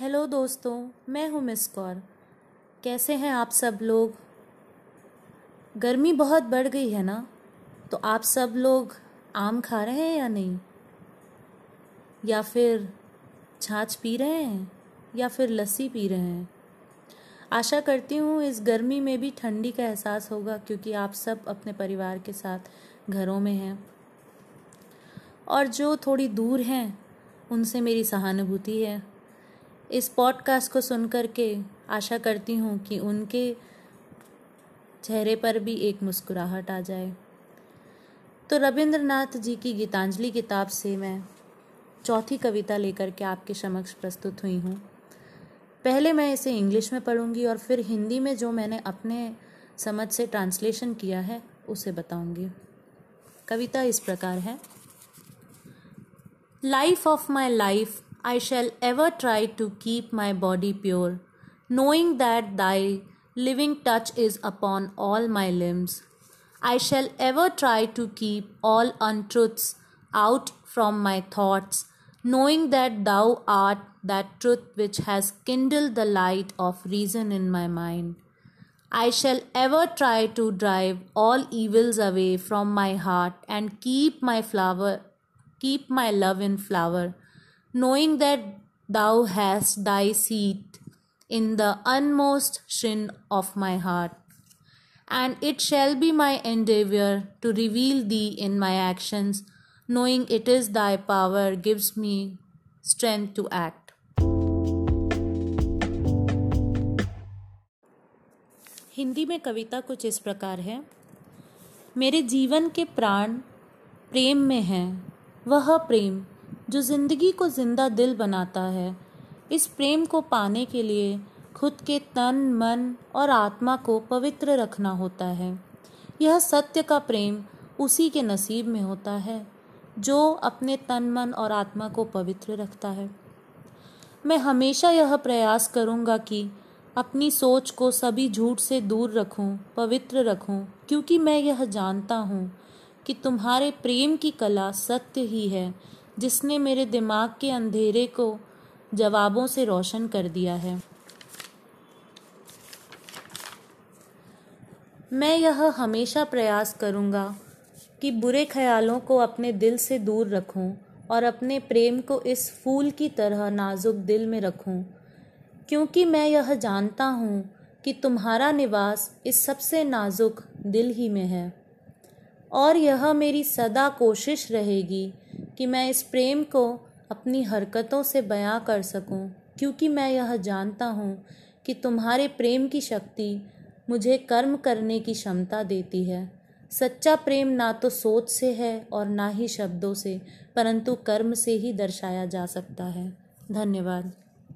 Hello दोस्तों, मैं हूँ मिस कौर। कैसे हैं आप सब लोग? गर्मी बहुत बढ़ गई है ना? तो आप सब लोग आम खा रहे हैं या नहीं? या फिर छाछ पी रहे हैं? या फिर लस्सी पी रहे हैं? आशा करती हूँ इस गर्मी में भी ठंडी का एहसास होगा क्योंकि आप सब अपने परिवार के साथ घरों में हैं। और जो थोड़ी दूर हैं, उनसे मेरी सहानुभूति है। इस पॉडकास्ट को सुन कर के आशा करती हूँ कि उनके चेहरे पर भी एक मुस्कुराहट आ जाए। तो रविंद्रनाथ जी की गीतांजलि किताब से मैं चौथी कविता लेकर के आपके समक्ष प्रस्तुत हुई हूँ। पहले मैं इसे इंग्लिश में पढ़ूँगी और फिर हिंदी में जो मैंने अपने समझ से ट्रांसलेशन किया है, उसे बताऊँगी। कविता इस प्रकार है। Life of my life I shall ever try to keep my body pure, knowing that thy living touch is upon all my limbs. I shall ever try to keep all untruths out from my thoughts, knowing that thou art that truth which has kindled the light of reason in my mind. I shall ever try to drive all evils away from my heart and keep my flower keep my love in flower knowing that thou hast thy seat in the utmost shrine of my heart. And it shall be my endeavor to reveal thee in my actions, knowing it is thy power gives me strength to act. Hindi में कविता कुछ इस प्रकार है मेरे जीवन के प्राण प्रेम में हैं वह प्रेम जो ज़िंदगी को ज़िंदा दिल बनाता है इस प्रेम को पाने के लिए खुद के तन मन और आत्मा को पवित्र रखना होता है। यह सत्य का प्रेम उसी के नसीब में होता है जो अपने तन मन और आत्मा को पवित्र रखता है। मैं हमेशा यह प्रयास करूँगा कि अपनी सोच को सभी झूठ से दूर रखूँ, पवित्र रखूँ, क्योंकि मैं यह जानता हूँ कि तुम्हारे प्रेम की कला सत्य ही है जिसने मेरे दिमाग के अंधेरे को जवाबों से रोशन कर दिया है। मैं यह हमेशा प्रयास करूँगा कि बुरे ख्यालों को अपने दिल से दूर रखूँ और अपने प्रेम को इस फूल की तरह नाजुक दिल में रखूँ, क्योंकि मैं यह जानता हूँ कि तुम्हारा निवास इस सबसे नाजुक दिल ही में है और यह मेरी सदा कोशिश रहेगी कि मैं इस प्रेम को अपनी हरकतों से बयां कर सकूँ, क्योंकि मैं यह जानता हूँ कि तुम्हारे प्रेम की शक्ति मुझे कर्म करने की क्षमता देती है। सच्चा प्रेम ना तो सोच से है और ना ही शब्दों से, परंतु कर्म से ही दर्शाया जा सकता है। धन्यवाद।